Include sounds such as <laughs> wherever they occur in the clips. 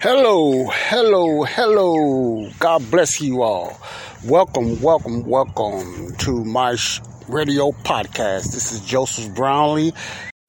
Hello, hello, hello. God bless you all. Welcome, welcome, welcome to my radio podcast. This is Joseph Brownlee,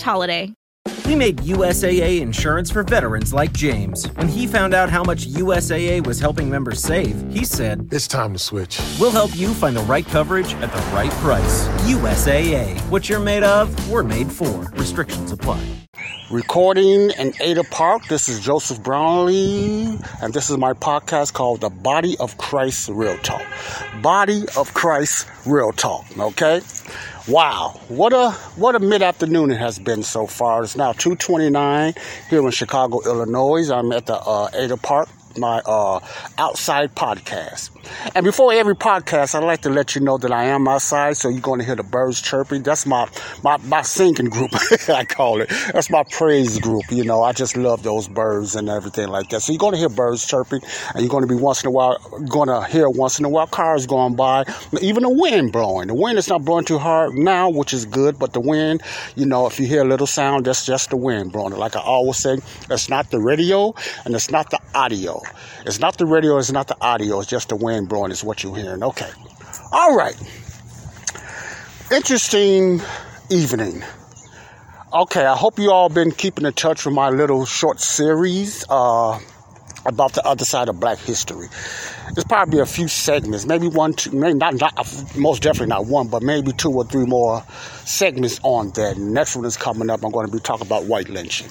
slash holiday. We made USAA insurance for veterans like James. When he found out how much USAA was helping members save, he said, It's time to switch. We'll help you find the right coverage at the right price. USAA. What you're made of, we're made for. Restrictions apply. Recording in Ada Park, this is Joseph Brownlee, and this is my podcast called The Body of Christ Real Talk. Body of Christ Real Talk, okay? Wow, what a what a mid afternoon it has been so far. It's now 2:29 here in Chicago, Illinois. I'm at the uh, Ada Park my uh, outside podcast. And before every podcast, I'd like to let you know that I am outside, so you're going to hear the birds chirping. That's my my, my singing group, <laughs> I call it. That's my praise group. You know, I just love those birds and everything like that. So you're going to hear birds chirping, and you're going to be once in a while going to hear once in a while cars going by, even the wind blowing. The wind is not blowing too hard now, which is good, but the wind, you know, if you hear a little sound, that's just the wind blowing. Like I always say, it's not the radio and it's not the audio. It's not the radio, it's not the audio, it's just the wind blowing, is what you're hearing. Okay. All right. Interesting evening. Okay, I hope you all been keeping in touch with my little short series uh, about the other side of black history. There's probably a few segments, maybe one, two, maybe not, not most definitely not one, but maybe two or three more segments on that. Next one is coming up. I'm going to be talking about white lynching.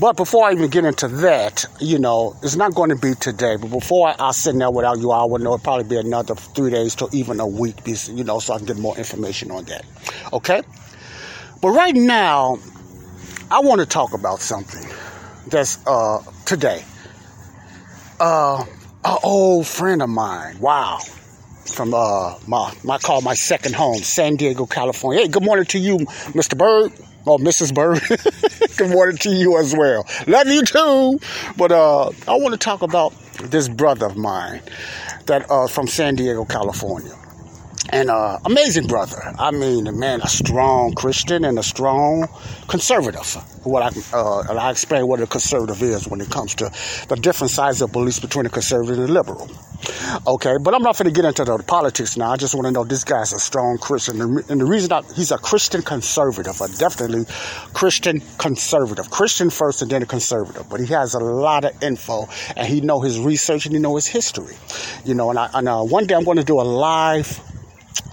But before I even get into that, you know, it's not going to be today. But before I, I sit there without you, I would know it'll probably be another three days to even a week, you know, so I can get more information on that. Okay? But right now, I want to talk about something that's uh, today. Uh, an old friend of mine. Wow. From uh, my, my call my second home, San Diego, California. Hey, good morning to you, Mr. Bird. Oh, Mrs. Bird. Good morning to you as well. Love you too. But uh, I want to talk about this brother of mine that uh, from San Diego, California and uh, amazing brother. I mean, man, a strong Christian and a strong conservative. What I uh, and I explain what a conservative is when it comes to the different sides of beliefs between a conservative and a liberal. Okay, but I'm not going to get into the politics now. I just want to know this guy's a strong Christian, and the reason I, he's a Christian conservative, a definitely Christian conservative, Christian first and then a conservative. But he has a lot of info, and he know his research and he know his history. You know, and, I, and uh, one day I'm going to do a live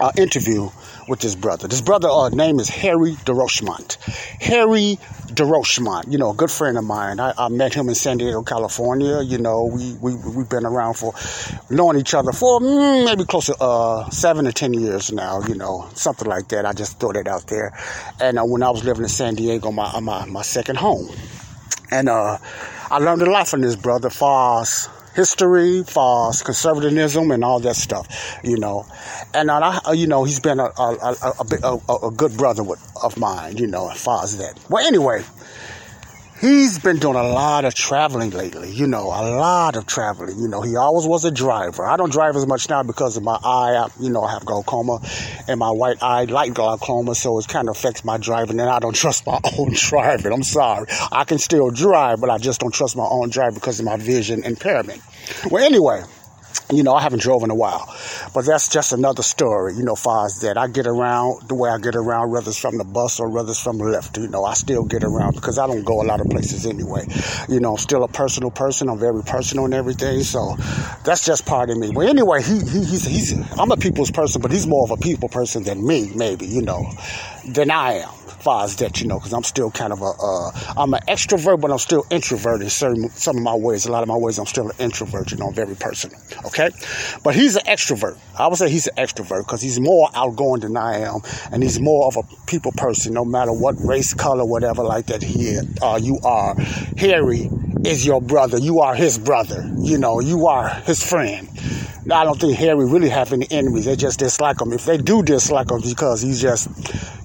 uh, interview with this brother. This brother uh, name is Harry DeRochemont. Harry DeRochemont, you know, a good friend of mine. I, I, met him in San Diego, California. You know, we, we, we've been around for knowing each other for mm, maybe close to uh, seven or ten years now, you know, something like that. I just throw that out there. And uh, when I was living in San Diego, my, my, my second home. And uh, I learned a lot from this brother, Foz history, for conservatism, and all that stuff, you know. And I, you know, he's been a a, a, a, a good brother with, of mine, you know, as far as that. Well, anyway, he's been doing a lot of traveling lately, you know, a lot of traveling. You know, he always was a driver. I don't drive as much now because of my eye. I, you know, I have glaucoma and my white eye, light glaucoma, so it kind of affects my driving and I don't trust my <laughs> own driving. I'm sorry. I can still drive, but I just don't trust my own drive because of my vision impairment. Well, anyway, you know, I haven't drove in a while, but that's just another story, you know, far as that. I get around the way I get around, whether it's from the bus or whether it's from the left, you know, I still get around because I don't go a lot of places anyway. You know, I'm still a personal person. I'm very personal and everything. So that's just part of me. But anyway, he, he he's, he's, I'm a people's person, but he's more of a people person than me, maybe, you know, than I am far as that, you know, because I'm still kind of a, uh, I'm an extrovert, but I'm still introverted in certain, some of my ways. A lot of my ways, I'm still an introvert, you know, I'm very personal, okay? But he's an extrovert. I would say he's an extrovert because he's more outgoing than I am, and he's more of a people person, no matter what race, color, whatever like that he uh, you are. Harry is your brother. You are his brother. You know, you are his friend. I don't think Harry really have any enemies. They just dislike him. If they do dislike him, because he's just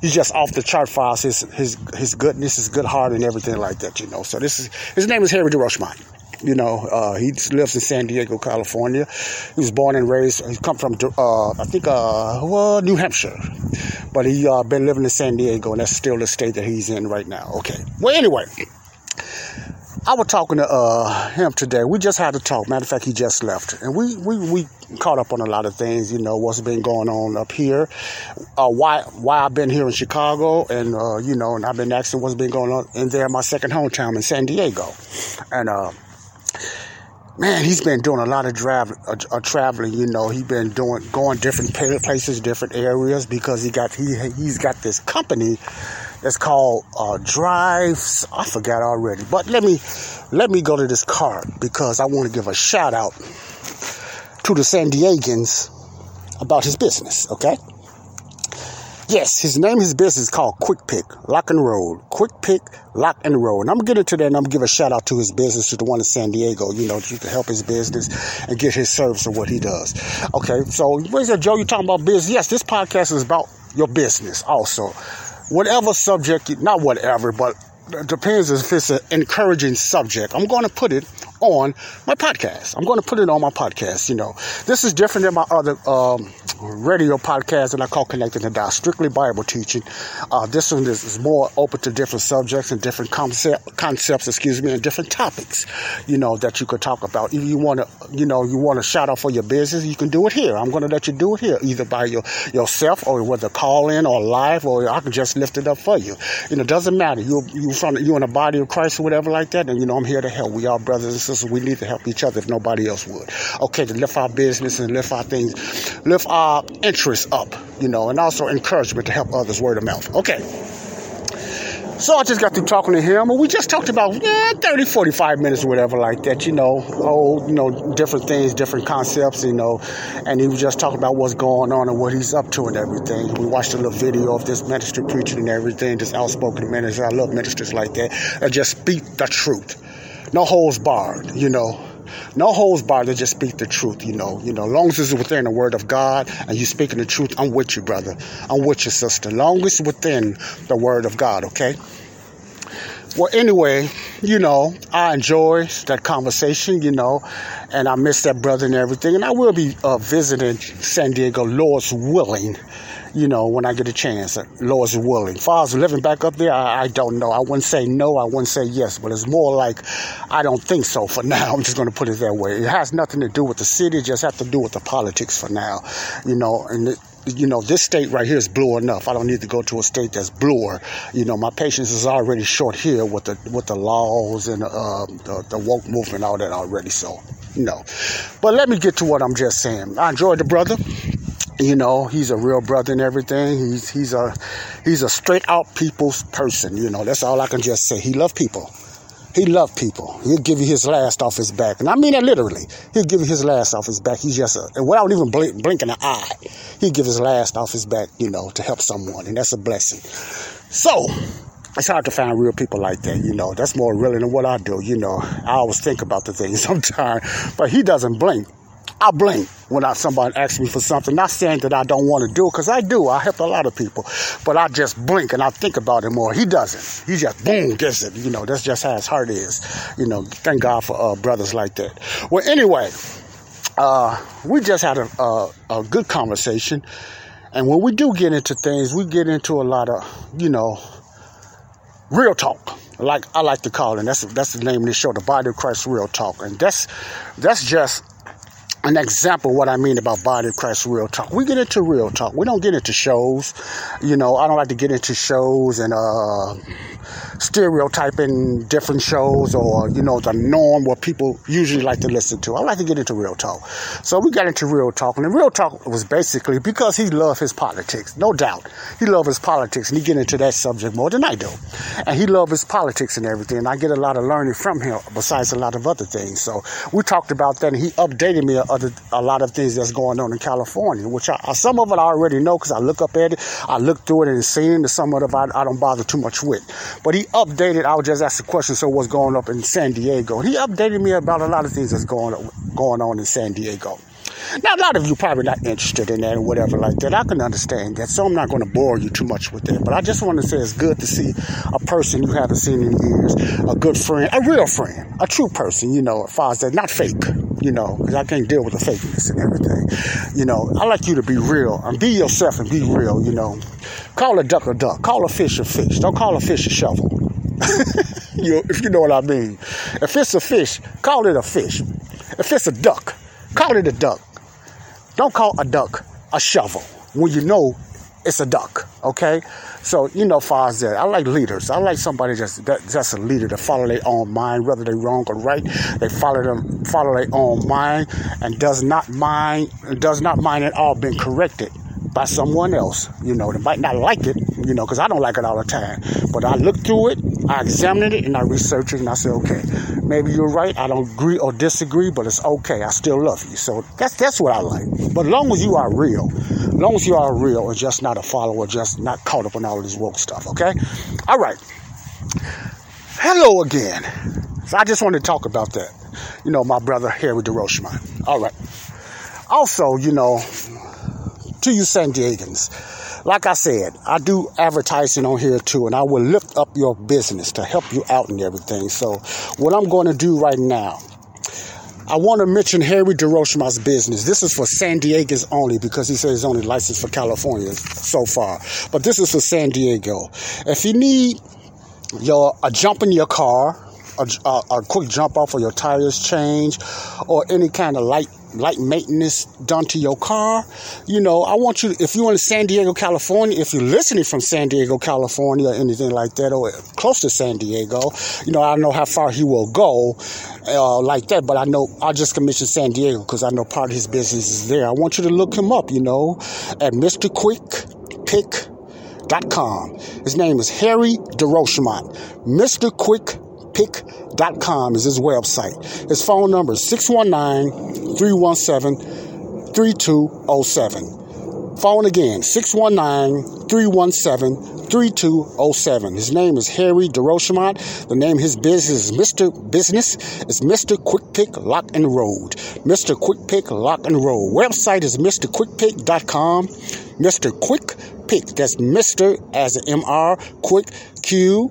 he's just off the chart us. His his his goodness, his good heart, and everything like that. You know. So this is his name is Harry DeRochemont. You know, uh, he lives in San Diego, California. He was born and raised. He come from, uh, I think, uh, well, New Hampshire, but he uh, been living in San Diego, and that's still the state that he's in right now. Okay. Well, anyway, I was talking to uh, him today. We just had a talk. Matter of fact, he just left, and we we we caught up on a lot of things. You know what's been going on up here, uh, why why I've been here in Chicago, and uh, you know, and I've been asking what's been going on in there, my second hometown in San Diego, and uh, man, he's been doing a lot of dra- uh, uh, traveling. You know, he's been doing going different places, different areas because he got he he's got this company it's called uh, Drives. I forgot already, but let me let me go to this card because I want to give a shout out to the San Diegans about his business. Okay. Yes, his name, his business is called Quick Pick, Lock and Roll. Quick Pick, Lock and Roll. And I'm to get into that and I'm to give a shout out to his business, to the one in San Diego, you know, to help his business and get his service of what he does. Okay, so what is that, Joe? You talking about business? Yes, this podcast is about your business also whatever subject, not whatever, but depends if it's an encouraging subject. I'm going to put it on my podcast. I'm going to put it on my podcast. You know, this is different than my other um, radio podcast that I call Connecting the Dots, strictly Bible teaching. Uh, this one is, is, more open to different subjects and different concept, concepts, excuse me, and different topics, you know, that you could talk about. If you want to, you know, you want to shout out for your business, you can do it here. I'm going to let you do it here, either by your yourself or whether call in or live, or I can just lift it up for you. You know, it doesn't matter. You you from you in the body of Christ or whatever like that, and you know, I'm here to help. We are brothers and sisters. We need to help each other if nobody else would. Okay, to lift our business and lift our things, lift our interests up, you know, and also encouragement to help others word of mouth. Okay. So I just got through talking to him, and we just talked about yeah, 30, 45 minutes or whatever like that, you know, oh, you know, different things, different concepts, you know, and he was just talking about what's going on and what he's up to and everything. We watched a little video of this minister preaching and everything, this outspoken minister. I love ministers like that that just speak the truth, no holes barred, you know. No holds barred just speak the truth, you know. You know, as long as it's within the word of God and you speaking the truth, I'm with you, brother. I'm with you, sister. Long as it's within the word of God, okay? Well, anyway, you know, I enjoy that conversation, you know, and I miss that brother and everything. And I will be uh, visiting San Diego, Lord's willing, you know, when I get a chance, Lord's willing. Far as living back up there, I, I, don't know. I wouldn't say no, I wouldn't say yes, but it's more like I don't think so for now. <laughs> I'm just going to put it that way. It has nothing to do with the city, it just has to do with the politics for now, you know, and it, you know, this state right here is blue enough. I don't need to go to a state that's bluer. You know, my patience is already short here with the with the laws and uh, the, the woke movement, all that already. So, you know, but let me get to what I'm just saying. I enjoyed the brother you know he's a real brother and everything. He's he's a he's a straight out people's person you know. That's all i can just say. He loved people. He loved people. He'll give you his last off his back. And i mean that literally. He'll give you his last off his back. He's just a, without even blink, blinking an eye he'll give his last off his back you know to help someone. And that's a blessing. So it's hard to find real people like that, you know. That's more real than what I do, you know. I always think about the things <laughs> sometimes, but he doesn't blink. I blink when I, somebody asks me for something. Not saying that I don't want to do it, because I do. I help a lot of people. But I just blink and I think about it more. He doesn't. He just, boom, gets it. You know, that's just how his heart is. You know, thank God for uh, brothers like that. Well, anyway, uh, we just had a, a, a good conversation. And when we do get into things, we get into a lot of, you know, real talk like I like to call it. And that's that's the name of the show, the Body of Christ Real Talk, and that's that's just an example what I mean about body of Christ real talk. We get into real talk. We don't get into shows. You know, I don't like to get into shows and uh stereotyping different shows or, you know, the norm what people usually like to listen to. I like to get into real talk. So we got into real talk and the real talk was basically because he loved his politics. No doubt. He loved his politics and he get into that subject more than I do. And he loved his politics and everything. I get a lot of learning from him besides a lot of other things. So we talked about that and he updated me other, a lot of things that's going on in California, which I, some of it I already know because I look up at it, I look through it and seen and some of it I, I don't bother too much with. But he updated, I would just ask the question, so what's going up in San Diego? he updated me about a lot of things that's going, going on in San Diego. Now, a lot of you probably not interested in that or whatever like that. I can understand that, so I'm not going to bore you too much with that. But I just want to say it's good to see a person you haven't seen in years, a good friend, a real friend, a true person, you know, as far as that, not fake, you know, because I can't deal with the fakeness and everything. You know, I like you to be real and be yourself and be real, you know. Call a duck a duck, call a fish a fish, don't call a fish a shovel. <laughs> you, if you know what I mean. If it's a fish, call it a fish. If it's a duck, call it a duck. Don't call a duck a shovel when you know it's a duck. Okay, so you know, far as that, I like leaders. I like somebody just that, that's a leader to follow their own mind, whether they're wrong or right. They follow them, follow their own mind, and does not mind, does not mind at all being corrected by someone else. You know, they might not like it, you know, because I don't like it all the time. But I look through it, I examine it, and I research it, and I say, okay, maybe you're right. I don't agree or disagree, but it's okay. I still love you. So that's that's what I like. But long as you are real, long as you are real and just not a follower, just not caught up on all this woke stuff, okay? All right. Hello again. So I just wanted to talk about that. You know, my brother Harry DeRochemont. All right. Also, you know, to you San Diegans. Like I said, I do advertising on here too, and I will lift up your business to help you out and everything. So, what I'm going to do right now, I want to mention Harry DeRochemont's business. This is for San Diegans only because he says he's only licensed for California so far. But this is for San Diego. If you need your a jump in your car, a, a, a quick jump off of your tires change, or any kind of light light maintenance done to your car. You know, I want you, if you're in San Diego, California, if you're listening from San Diego, California, or anything like that, or close to San Diego, you know, I don't know how far he will go uh, like that, but I know I just commissioned San Diego because I know part of his business is there. I want you to look him up, you know, at Mr. Quick Pick. Dot com. His name is Harry DeRochemont. Mr. Quick pick.com is his website. His phone number is 619 317 3207. Phone again 619 317 3207. His name is Harry DeRochemont. The name of his business is Mr. Business. It's Mr. Quick Pick Lock and Road. Mr. Quick Pick Lock and Road. Website is MrQuickPick.com. Mr. Quick Pick. That's Mr. as an MR Quick Q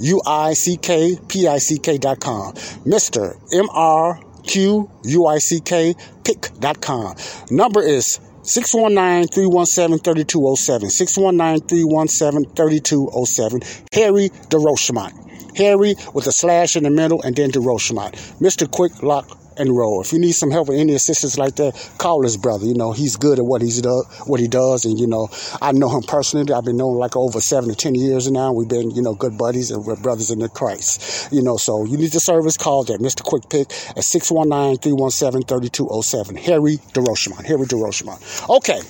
U-I-C-K-P-I-C-K dot com. Mr. M-R-Q-U-I-C-K pick dot com. Number is 619-317-3207. 619-317-3207. Harry DeRochemont. Harry with a slash in the middle and then DeRochemont. Mr. Quick Lock and roll. If you need some help with any assistance like that, call his brother. You know, he's good at what he's do, what he does, and you know, I know him personally. I've been known like over seven to ten years now. We've been, you know, good buddies and we're brothers in the Christ. You know, so you need the service, call that Mr. Quick Pick at 619-317-3207. Harry DeRochemont. Harry DeRochemont. Okay.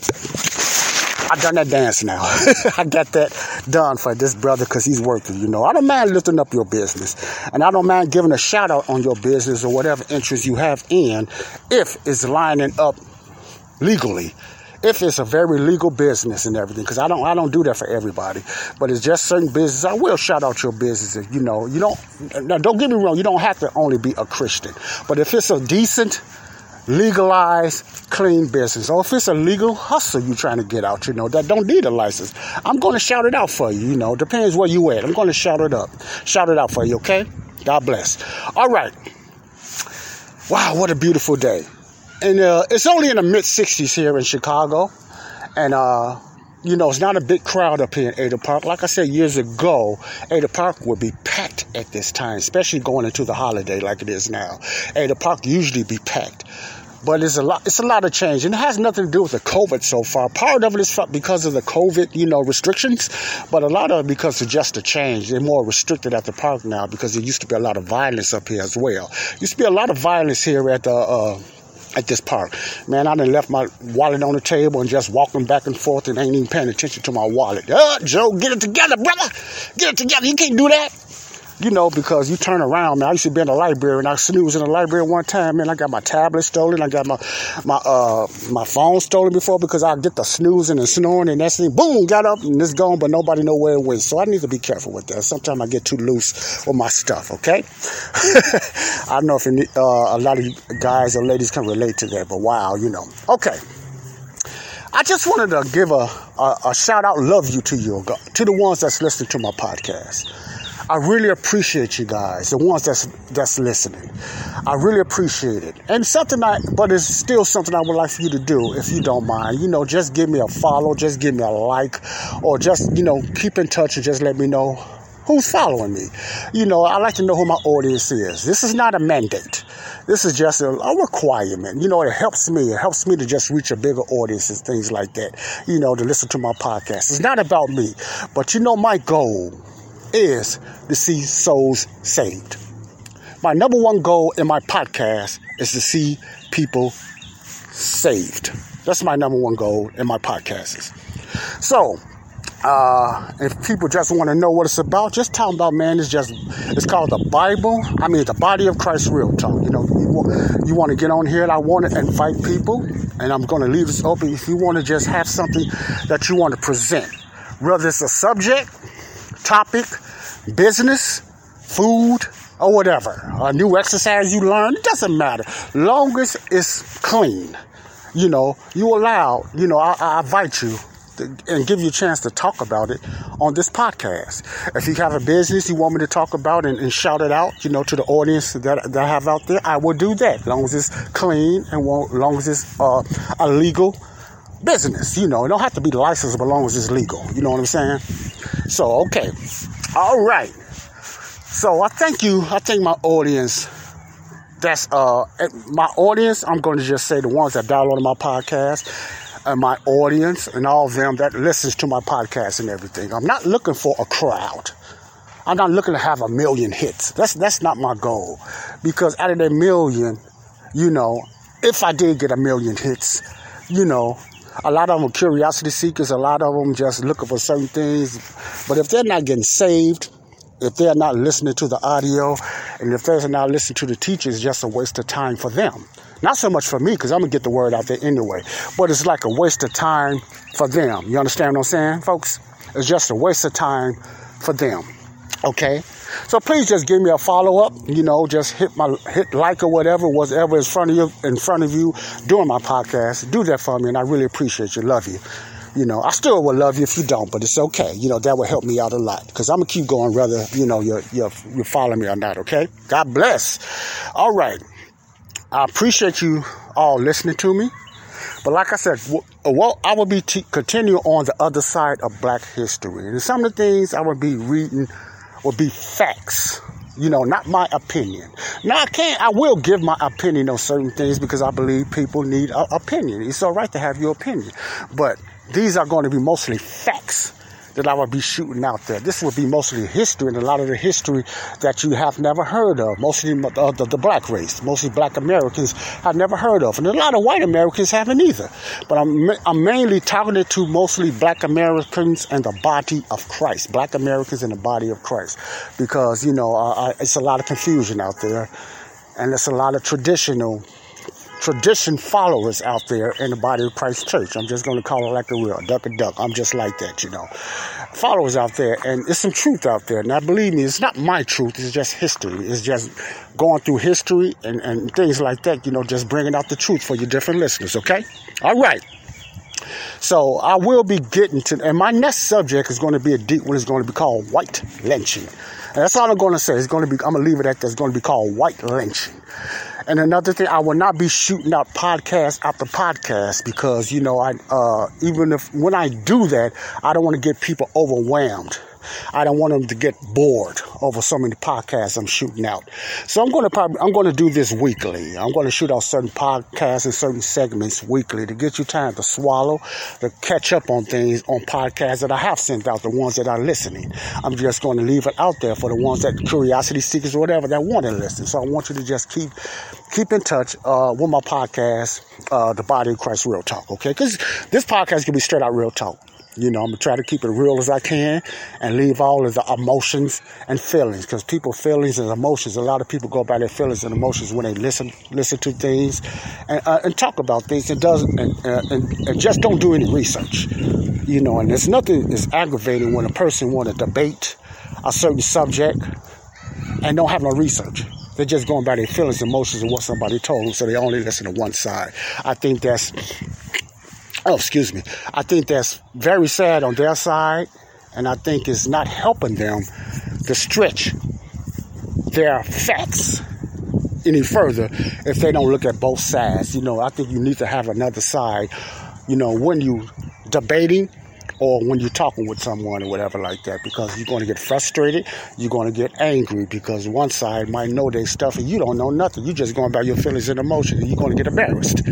I done that dance now. <laughs> I got that done for this brother because he's it. You know, I don't mind lifting up your business, and I don't mind giving a shout out on your business or whatever interest you have in, if it's lining up legally. If it's a very legal business and everything, because I don't, I don't do that for everybody, but it's just certain business. I will shout out your business. If, you know, you don't. Now, don't get me wrong. You don't have to only be a Christian, but if it's a decent legalized, clean business. Or if it's a legal hustle you're trying to get out, you know, that don't need a license, I'm going to shout it out for you, you know, depends where you at. I'm going to shout it up. Shout it out for you, okay? God bless. All right. Wow, what a beautiful day. And uh, it's only in the mid 60s here in Chicago. And, uh, you know, it's not a big crowd up here in Ada Park. Like I said years ago, Ada Park would be packed at this time, especially going into the holiday like it is now. Ada Park usually be packed. but it's a lot. It's a lot of change, and it has nothing to do with the COVID so far. Part of it is because of the COVID, you know, restrictions, but a lot of it because of just the change. They're more restricted at the park now because there used to be a lot of violence up here as well. Used to be a lot of violence here at the. Uh, at this park. Man, I done left my wallet on the table and just walking back and forth and ain't even paying attention to my wallet. Uh, Joe, get it together, brother. Get it together. You can't do that you know, because you turn around, man. I used to be in the library and I snoozed in the library one time, man. I got my tablet stolen. I got my my uh my phone stolen before because I get the snoozing and snoring and that thing, boom, got up and it's gone, but nobody know where it went. So I need to be careful with that. Sometimes I get too loose with my stuff, okay? <laughs> I don't know if uh, a lot of guys or ladies can relate to that, but wow, you know. Okay. I just wanted to give a, a, a shout out, love you to you, to the ones that's listening to my podcast. I really appreciate you guys, the ones that's that's listening. I really appreciate it. And something I but it's still something I would like for you to do if you don't mind. You know, just give me a follow, just give me a like, or just, you know, keep in touch and just let me know who's following me. You know, I like to know who my audience is. This is not a mandate. This is just a, a, requirement. You know, it helps me. It helps me to just reach a bigger audience and things like that. You know, to listen to my podcast. It's not about me, but you know, my goal is to see souls saved. My number one goal in my podcast is to see people saved. That's my number one goal in my podcasts. So, uh, if people just want to know what it's about, just tell them about, man. It's just, it's called the Bible. I mean, the body of Christ real talk. You know, you, you want to get on here and I want to invite people, and I'm going to leave this open. If you want to just have something that you want to present, whether it's a subject, topic, business, food, or whatever. A new exercise you learn, it doesn't matter. Long as it's clean. You know, you allow, you know, I, I invite you to, and give you a chance to talk about it on this podcast. If you have a business you want me to talk about and, and shout it out, you know, to the audience that, that I have out there, I will do that. Long as it's clean and long as it's uh, a legal business. You know, it don't have to be licensed, but long as it's legal. You know what I'm saying? So, okay. All right. So I thank you. I thank my audience. That's uh my audience. I'm going to just say the ones that downloaded my podcast and my audience and all of them that listens to my podcast and everything. I'm not looking for a crowd. I'm not looking to have a million hits. That's that's not my goal. Because out of that million, you know, if I did get a million hits, you know, a lot of them are curiosity seekers. A lot of them just looking for certain things. But if they're not getting saved, if they're not listening to the audio, and if they're not listening to the teachers, it's just a waste of time for them. Not so much for me, because I'm going to get the word out there anyway. But it's like a waste of time for them. You understand what I'm saying, folks? It's just a waste of time for them. Okay? So please just give me a follow up. You know, just hit my hit like or whatever, whatever is front of you in front of you during my podcast. Do that for me, and I really appreciate you. Love you. You know, I still would love you if you don't, but it's okay. You know, that would help me out a lot because I'm gonna keep going whether you know you're you're you're following me or not. Okay. God bless. All right. I appreciate you all listening to me. But like I said, well, I will be t- continue on the other side of Black history, and some of the things I will be reading will be facts. You know, not my opinion. Now I can't, I will give my opinion on certain things because I believe people need an opinion. It's all right to have your opinion. But these are going to be mostly facts that I would be shooting out there. This would be mostly history and a lot of the history that you have never heard of, mostly uh, the, the, black race, mostly black Americans have never heard of, and a lot of white Americans haven't either. But I'm, I'm mainly targeted to mostly black Americans and the body of Christ, black Americans and the body of Christ, because, you know, uh, it's a lot of confusion out there, and it's a lot of traditional tradition followers out there in the body of Christ Church. I'm just going to call it like a real duck a duck. I'm just like that, you know. Followers out there, and it's some truth out there. Now, believe me, it's not my truth. It's just history. It's just going through history and, and things like that, you know, just bringing out the truth for your different listeners, okay? All right. So I will be getting to, and my next subject is going to be a deep one. It's going to be called white lynching. And that's all I'm going to say. It's going to be, I'm going to leave it at that. It's going to be called white lynching. And another thing, I will not be shooting out podcast after podcast because, you know, I, uh, even if, when I do that, I don't want to get people overwhelmed I don't want them to get bored over so many podcasts I'm shooting out. So I'm going to probably, I'm going to do this weekly. I'm going to shoot out certain podcasts and certain segments weekly to get you time to swallow, to catch up on things on podcasts that I have sent out, the ones that are listening. I'm just going to leave it out there for the ones that curiosity seekers or whatever that want to listen. So I want you to just keep, keep in touch, uh, with my podcast, uh, the Body of Christ Real Talk. Okay. Cause this podcast can be straight out real talk. You know, I'm gonna try to keep it real as I can and leave all of the emotions and feelings because people feelings and emotions. A lot of people go by their feelings and emotions when they listen listen to things and, uh, and talk about things and does and, uh, and, and just don't do any research. You know, and there's nothing is aggravating when a person want to debate a certain subject and don't have no research. They're just going by their feelings, and emotions, and what somebody told them, so they only listen to one side. I think that's oh, excuse me. I think that's very sad on their side, and I think it's not helping them to stretch their facts any further if they don't look at both sides. You know, I think you need to have another side. You know, when you debating or when you're talking with someone or whatever like that because you're going to get frustrated you're going to get angry because one side might know their stuff and you don't know nothing. You're just going by your feelings and emotions and you're going to get embarrassed.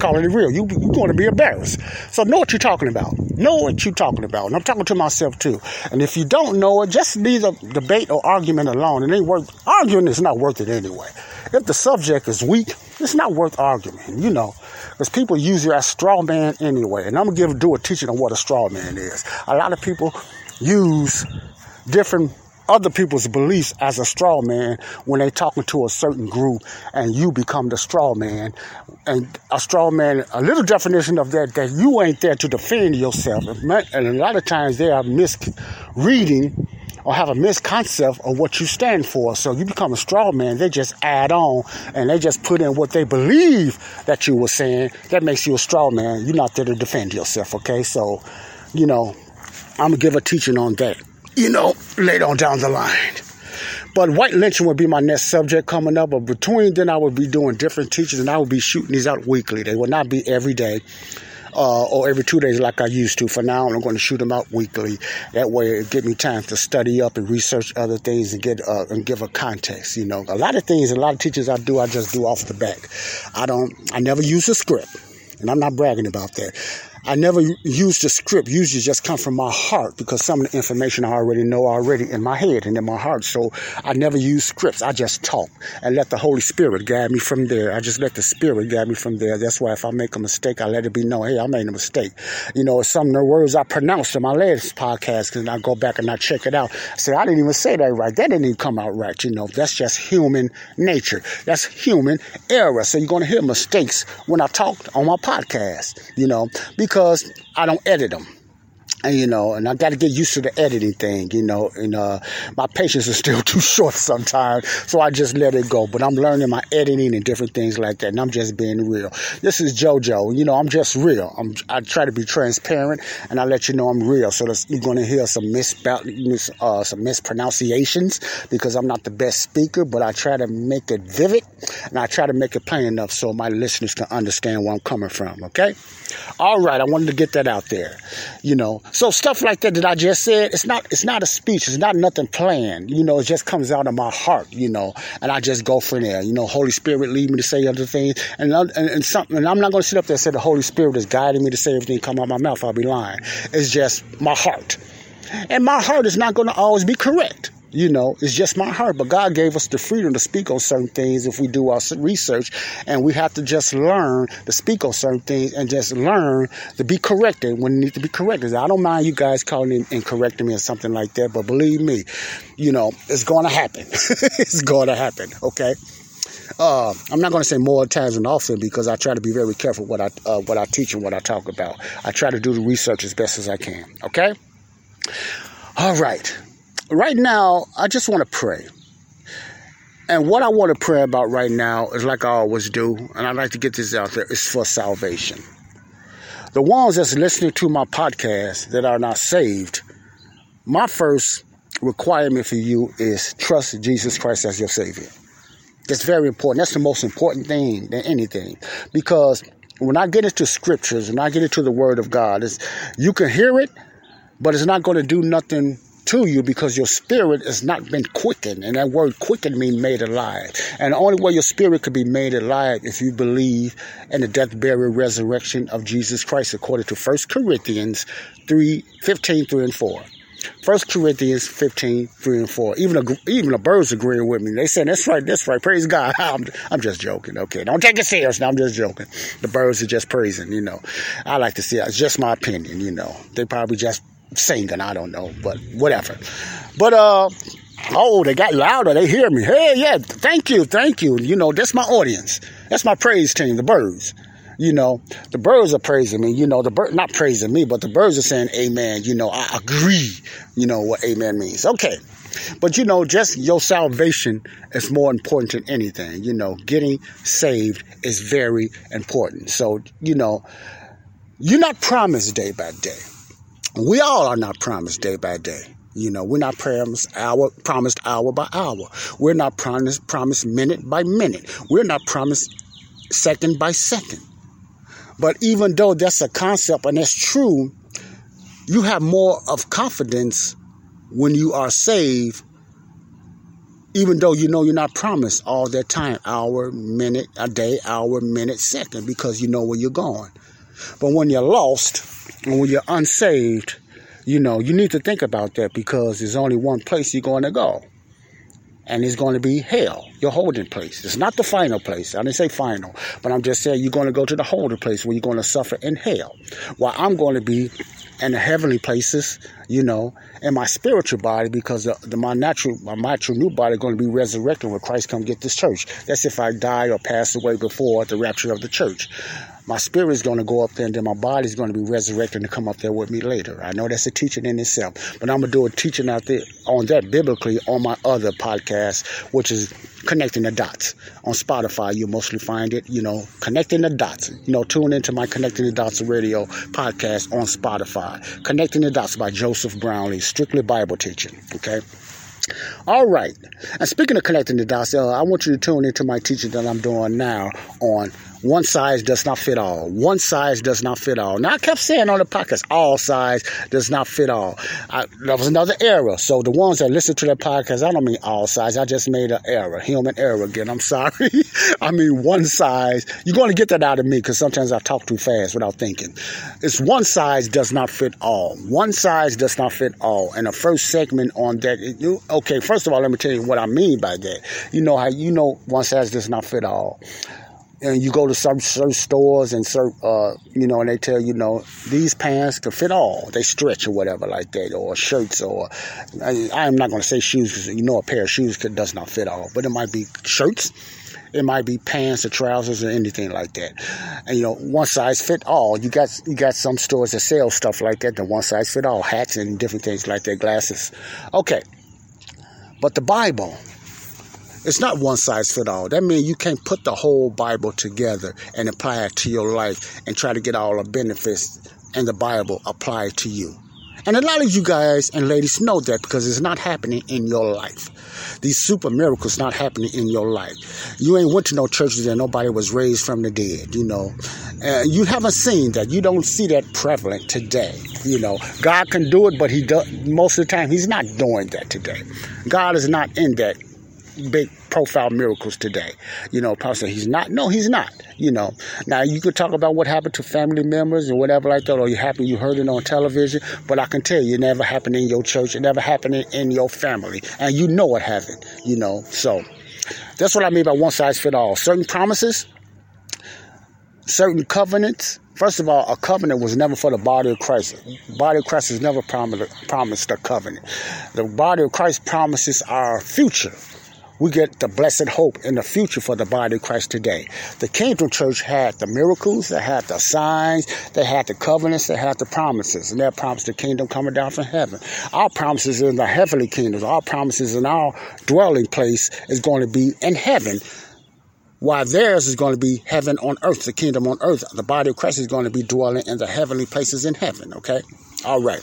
Calling it real. You, you're going to be embarrassed. So know what you're talking about. Know what you're talking about. And i'm talking to myself too. And if you don't know it just leave a debate or argument alone. It ain't worth arguing is not worth it anyway. If the subject is weak it's not worth arguing you know because people use you as straw man anyway. And I'm gonna give do a teaching on what a straw man is. A lot of people use different other people's beliefs as a straw man when they're talking to a certain group and you become the straw man. And a straw man, a little definition of that, that you ain't there to defend yourself. And a lot of times they are misreading or have a misconcept of what you stand for. So you become a straw man. They just add on and they just put in what they believe that you were saying. That makes you a straw man. You're not there to defend yourself, okay? So, you know, I'm gonna give a teaching on that, you know, later on down the line. But white lynching would be my next subject coming up. But between then, I would be doing different teachings and I would be shooting these out weekly. They would not be every day uh, or every two days like I used to. For now, I'm going to shoot them out weekly. That way, it give me time to study up and research other things and get uh, and give a context. You know, a lot of things, a lot of teachers I do, I just do off the back. I don't, I never use a script, and I'm not bragging about that. I never use the script. Usually just come from my heart because some of the information I already know already in my head and in my heart. So I never use scripts. I just talk and let the Holy Spirit guide me from there. I just let the Spirit guide me from there. That's why if I make a mistake, I let it be known, hey, I made a mistake. You know, some of the words I pronounced in my last podcast, and I go back and I check it out. I say, I didn't even say that right. That didn't even come out right. You know, that's just human nature. That's human error. So you're going to hear mistakes when I talk on my podcast, you know, because because I don't edit them. And, you know, and I got to get used to the editing thing, you know, and uh, my patience is still <laughs> too short sometimes, so I just let it go. But I'm learning my editing and different things like that, and I'm just being real. This is JoJo, you know, I'm just real. I'm, I try to be transparent, and I let you know I'm real. So you're going to hear some misspell, uh, some mispronunciations because I'm not the best speaker, but I try to make it vivid, and I try to make it plain enough so my listeners can understand where I'm coming from. Okay, all right, I wanted to get that out there, you know. So stuff like that that I just said, it's not it's not a speech, it's not nothing planned. You know, it just comes out of my heart, you know, and I just go from there. You know, Holy Spirit lead me to say other things, and and, and something. And I'm not going to sit up there and say the Holy Spirit is guiding me to say everything come out my mouth. I'll be lying. It's just my heart, and my heart is not going to always be correct. You know, it's just my heart. But God gave us the freedom to speak on certain things if we do our research. And we have to just learn to speak on certain things and just learn to be corrected when it needs to be corrected. I don't mind you guys calling and correcting me or something like that. But believe me, you know, it's going to happen. <laughs> it's going to happen. Okay. Uh, I'm not going to say more times than often because I try to be very careful what I uh, what I teach and what I talk about. I try to do the research as best as I can. Okay. All right right now, I just want to pray. And what I want to pray about right now is like I always do, and I'd like to get this out there, is for salvation. The ones that's listening to my podcast that are not saved, my first requirement for you is trust Jesus Christ as your Savior. That's very important. That's the most important thing than anything. Because when I get into scriptures and I get into the Word of God, you can hear it, but it's not going to do nothing to you because your spirit has not been quickened. And that word quickened means made alive. And the only way your spirit could be made alive if you believe in the death, burial, resurrection of Jesus Christ, according to 1 Corinthians 3 15, 3 and 4. First Corinthians 15, 3 and 4. Even the, even the birds agreeing with me. They said, that's right, that's right. Praise God. <laughs> I'm, I'm just joking. Okay. Don't take it serious. Now I'm just joking. The birds are just praising, you know. I like to see it. It's just my opinion, you know. They probably just singing. I don't know, but whatever. But, uh, Oh, they got louder. They hear me. Hey, yeah, thank you, thank you. You know, that's my audience. That's my praise team, the birds. You know, the birds are praising me. You know, the bird not praising me, but the birds are saying amen. You know, I agree. You know what amen means. Okay. But you know, just your salvation is more important than anything. You know, getting saved is very important. So, you know, you're not promised day by day. We all are not promised day by day. You know, we're not promised hour, promised hour by hour. We're not promised promised minute by minute. We're not promised second by second. But even though that's a concept and that's true, you have more of confidence when you are saved, even though you know you're not promised all that time hour, minute, a day, hour, minute, second because you know where you're going. But when you're lost and when you're unsaved, you know, you need to think about that because there's only one place you're going to go and it's going to be hell, your holding place. It's not the final place. I didn't say final, but I'm just saying you're going to go to the holding place where you're going to suffer in hell. While I'm going to be in the heavenly places, you know, in my spiritual body because the, the, my natural my natural new body is going to be resurrected when Christ come get this church. That's if I die or pass away before the rapture of the church. My spirit is going to go up there and then my body is going to be resurrected and come up there with me later. I know that's a teaching in itself, but I'm going to do a teaching out there on that biblically on my other podcast, which is Connecting the Dots. On Spotify, you'll mostly find it, you know, Connecting the Dots. You know, tune into my Connecting the Dots radio podcast on Spotify. Connecting the Dots by Joseph Brownlee, strictly Bible teaching, okay? All right. And speaking of connecting the dots, uh, I want you to tune into my teaching that I'm doing now on one size does not fit all. One size does not fit all. Now, I kept saying on the podcast, all size does not fit all. I, that was another error. So, the ones that listen to that podcast, I don't mean all size. I just made an error, human error again. I'm sorry. <laughs> I mean one size. You're going to get that out of me because sometimes I talk too fast without thinking. It's one size does not fit all. One size does not fit all. And the first segment on that, you, okay, first of all, let me tell you what I mean by that. You know how you know one size does not fit all and you go to some certain stores and certain, uh, you know, and they tell you, know, these pants can fit all. They stretch or whatever like that, or shirts, or I, am not going to say shoes because you know a pair of shoes does not fit all, but it might be shirts, it might be pants or trousers or anything like that. And you know, one size fit all. You got you got some stores that sell stuff like that. The one size fit all hats and different things like that, glasses. Okay, but the Bible it's not one size fit all. That means you can't put the whole Bible together and apply it to your life and try to get all the benefits in the Bible applied to you. And a lot of you guys and ladies know that because it's not happening in your life. These super miracles not happening in your life. You ain't went to no churches that nobody was raised from the dead, you know. Uh, you haven't seen that. You don't see that prevalent today. You know, God can do it, but He does most of the time. He's not doing that today. God is not in that big profile miracles today. You know, Pastor, he's not. No, he's not. You know, now you could talk about what happened to family members or whatever like that, or you happen you heard it on television, but I can tell you, it never happened in your church. It never happened in, in your family, and you know it happened. You know, so that's what I mean by one size fit all. Certain promises, certain covenants. First of all, a covenant was never for the body of Christ. Body of Christ has never promised a covenant. The body of Christ promises our future we get the blessed hope in the future for the body of Christ today. The Kingdom Church had the miracles, they had the signs, they had the covenants, they had the promises, and they promised the kingdom coming down from heaven. Our promises in the heavenly kingdoms, our promises in our dwelling place is going to be in heaven while theirs is going to be heaven on earth, the kingdom on earth. The body of Christ is going to be dwelling in the heavenly places in heaven, okay? All right.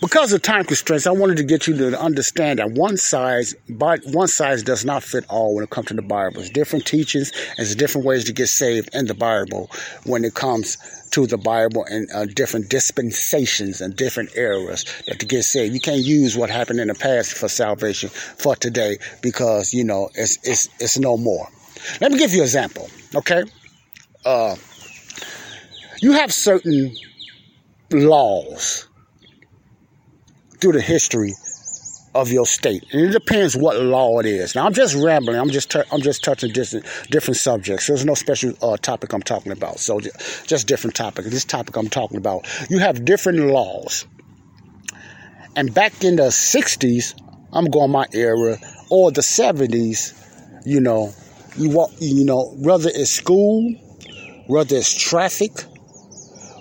Because of time constraints, I wanted to get you to understand that one size, but one size does not fit all when it comes to the Bible. It's different teachings and there's different ways to get saved in the Bible when it comes to the Bible and uh, different dispensations and different eras that to get saved. You can't use what happened in the past for salvation for today because you know it's it's it's no more. Let me give you an example. Okay, uh, you have certain laws through the history of your state, and it depends what law it is. Now, I'm just rambling. I'm just I'm just touching different different subjects. There's no special uh, topic I'm talking about. So just different topic. This topic I'm talking about. You have different laws, and back in the '60s, I'm going my era, or the '70s, you know, you walk, you know, whether it's school, whether it's traffic,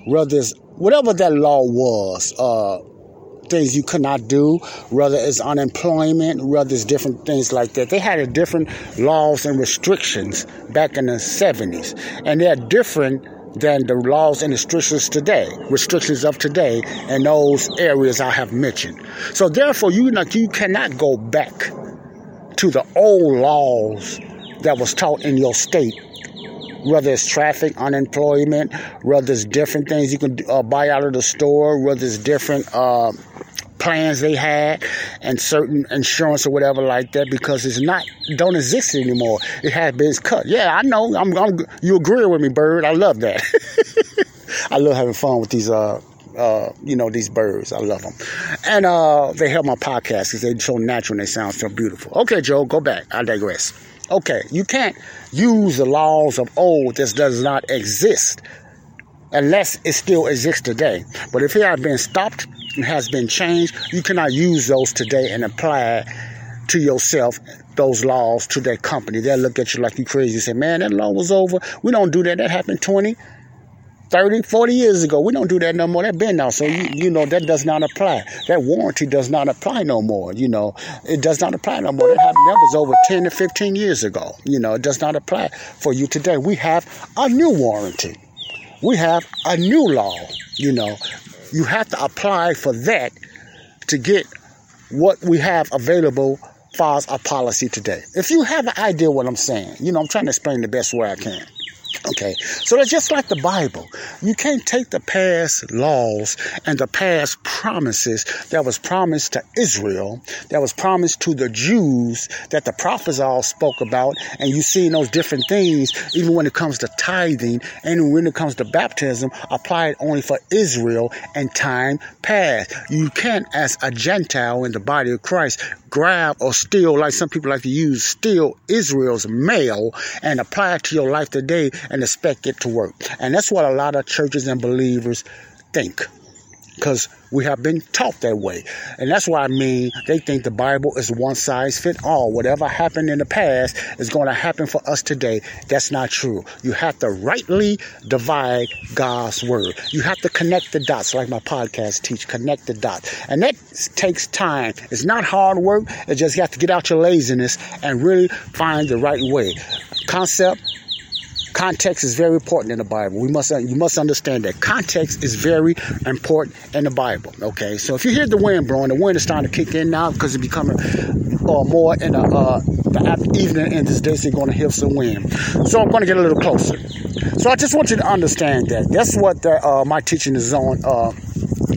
whether it's whatever that law was. Uh, things you could not do, whether it's unemployment, whether it's different things like that. They had a different laws and restrictions back in the 70s, and they're different than the laws and restrictions today, restrictions of today in those areas I have mentioned. So therefore, you not, you cannot go back to the old laws that was taught in your state whether it's traffic, unemployment, whether it's different things you can uh, buy out of the store, whether it's different uh, plans they had and certain insurance or whatever like that because it's not don't exist anymore. It has been cut. Yeah, I know. I'm, I'm you agree with me, Bird. I love that. <laughs> I love having fun with these uh uh, you know, these birds. I love them. And uh, they help my podcast because they're so natural and they sound so beautiful. Okay, Joe, go back. I digress. Okay, you can't use the laws of old that does not exist unless it still exists today. But if it has been stopped has been changed, you cannot use those today and apply to yourself those laws to that company. They'll look at you like you crazy and say, man, that law was over. We don't do that. That happened 20, 30, 40 years ago. We don't do that no more. That been now. So, you, you know, that does not apply. That warranty does not apply no more. You know, it does not apply no more. That happened, that was over 10 to 15 years ago. You know, it does not apply for you today. We have a new warranty. We have a new law. You know, you have to apply for that to get what we have available as a policy today. If you have an idea what I'm saying, you know, I'm trying to explain the best way I can. Okay, so it's just like the Bible. You can't take the past laws and the past promises that was promised to Israel, that was promised to the Jews, that the prophets all spoke about, and you see those different things, even when it comes to tithing and when it comes to baptism, apply it only for Israel and time past. You can't, as a Gentile in the body of Christ, grab or steal, like some people like to use, steal Israel's mail and apply it to your life today and expect it to work. And that's what a lot of churches and believers think because we have been taught that way. And that's why I mean they think the Bible is one size fit all. Whatever happened in the past is going to happen for us today. That's not true. You have to rightly divide God's word. You have to connect the dots, like my podcast teach, connect the dots. And that takes time. It's not hard work. It just you have to get out your laziness and really find the right way. Concept Context is very important in the Bible. We must you must understand that context is very important in the Bible. Okay, so if you hear the wind blowing, the wind is starting to kick in now because it's becoming uh, more in the, uh, the evening and this day, so you're going to hear some wind. So I'm going to get a little closer. So I just want you to understand that that's what the, uh, my teaching is on uh,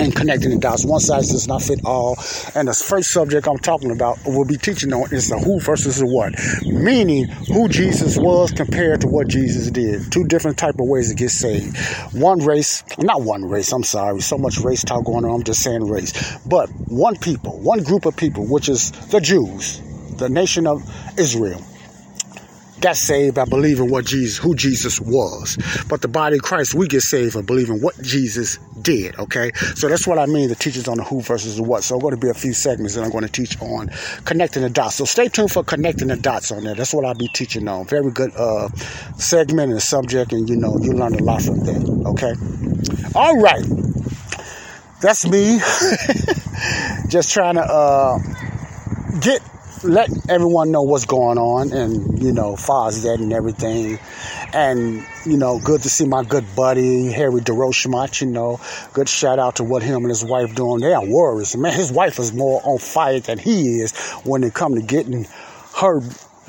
and connecting the dots. One size does not fit all. And the first subject I'm talking about, we'll be teaching on, is the who versus the what. Meaning who Jesus was compared to what Jesus did. Two different type of ways to get saved. One race, not one race, I'm sorry, so much race talk going on, I'm just saying race. But one people, one group of people, which is the Jews, the nation of Israel got saved by believing what Jesus, who Jesus was. But the body of Christ, we get saved by believing what Jesus did. Okay, so that's what I mean. The teachings on the who versus the what. So I'm going to be a few segments that I'm going to teach on connecting the dots. So stay tuned for connecting the dots on there. That's what I'll be teaching on. Very good uh, segment and subject, and you know you learn a lot from that. Okay, all right. That's me. <laughs> Just trying to uh, get let everyone know what's going on and you know that and everything And, you know, good to see my good buddy, Harry DeRochemont, you know. Good shout out to what him and his wife doing. They are warriors. Man, his wife is more on fire than he is when it come to getting her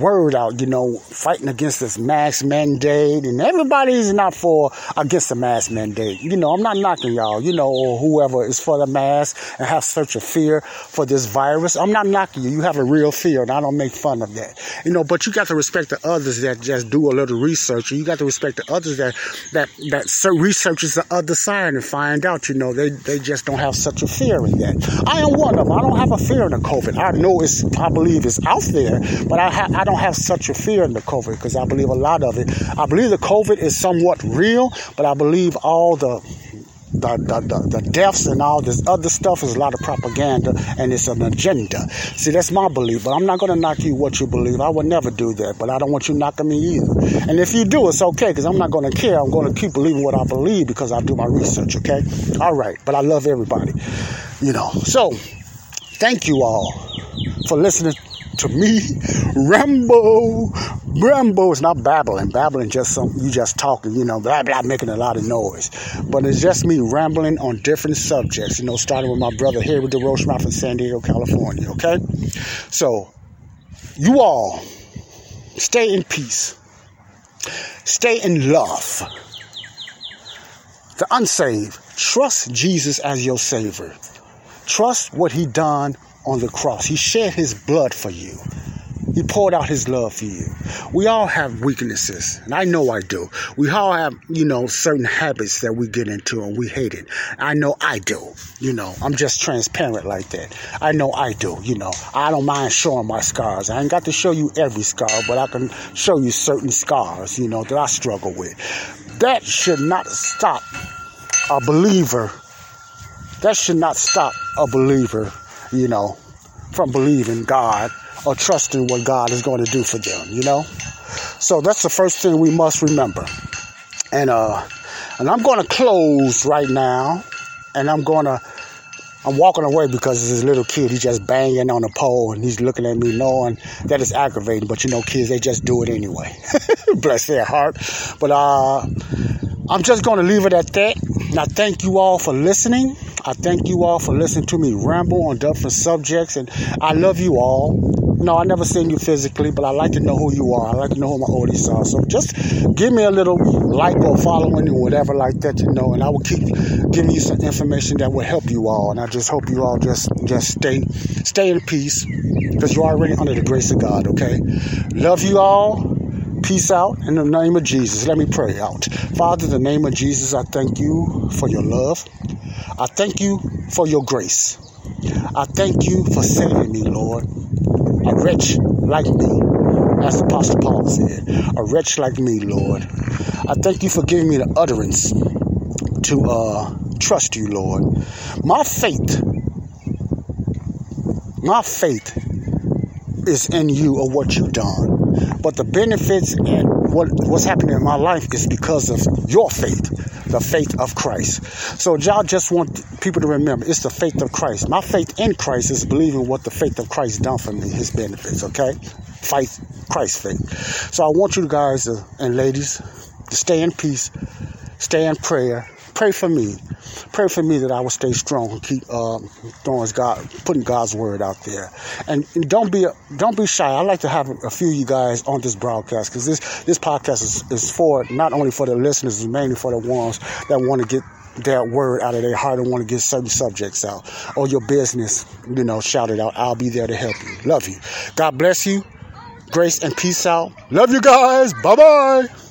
word out, you know, fighting against this mask mandate, and everybody's not for against the mask mandate. You know, I'm not knocking y'all, you know, or whoever is for the mask and have such a fear for this virus. I'm not knocking you. You have a real fear, and I don't make fun of that. You know, but you got to respect the others that just do a little research, you got to respect the others that that that researches the other side and find out, you know, they they just don't have such a fear in that. I am one of them. I don't have a fear in the COVID. I know it's, I believe it's out there, but I ha- I don't don't have such a fear in the COVID because I believe a lot of it. I believe the COVID is somewhat real, but I believe all the the, the, the, the, deaths and all this other stuff is a lot of propaganda and it's an agenda. See, that's my belief, but I'm not going to knock you what you believe. I would never do that, but I don't want you knocking me either. And if you do, it's okay because I'm not going to care. I'm going to keep believing what I believe because I do my research, okay? All right, but I love everybody, you know. So, thank you all for listening to me, Rambo. Rambo is not babbling. Babbling just some you just talking, you know, blah blah, making a lot of noise. But it's just me rambling on different subjects, you know, starting with my brother here with Harry DeRochemont from San Diego, California. Okay, so you all stay in peace, stay in love. The unsaved, trust Jesus as your savior. Trust what he done on the cross. He shed his blood for you. He poured out his love for you. We all have weaknesses, and I know I do. We all have, you know, certain habits that we get into and we hate it. I know I do. You know, I'm just transparent like that. I know I do. You know, I don't mind showing my scars. I ain't got to show you every scar, but I can show you certain scars, you know, that I struggle with. That should not stop a believer. That should not stop a believer you know, from believing God or trusting what God is going to do for them, you know? So that's the first thing we must remember. And uh and I'm going to close right now and I'm going to I'm walking away because this little kid, he's just banging on the pole and he's looking at me knowing that it's aggravating. But you know, kids, they just do it anyway. <laughs> Bless their heart. But uh, I'm just going to leave it at that. I thank you all for listening. I thank you all for listening to me ramble on different subjects, and I love you all. No, I never seen you physically, but I like to know who you are. I like to know who my audience are. So just give me a little like or following or whatever like that, you know, and I will keep giving you some information that will help you all. And I just hope you all just just stay stay in peace because you're already under the grace of God. Okay, love you all. Peace out in the name of Jesus. Let me pray out. Father, in the name of Jesus, I thank you for your love. I thank you for your grace. I thank you for saving me, Lord. A wretch like me, as Apostle Paul said, a wretch like me, Lord. I thank you for giving me the utterance to uh, trust you, Lord. My faith, my faith is in you of what you've done. But the benefits and what, what's happening in my life is because of your faith, the faith of Christ. So y'all just want people to remember it's the faith of Christ. My faith in Christ is believing what the faith of Christ done for me, his benefits, okay? Faith, Christ faith. So I want you guys to, and ladies to stay in peace, stay in prayer, pray for me. Pray for me that I will stay strong and keep uh, throwing God, putting God's word out there. And, don't be don't be shy. I like to have a few of you guys on this broadcast because this this podcast is, is for not only for the listeners, it's mainly for the ones that want to get that word out of their heart and want to get certain subjects out or your business, you know, shout it out. I'll be there to help you. Love you. God bless you. Grace and peace out. Love you guys. Bye bye.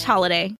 slash holiday.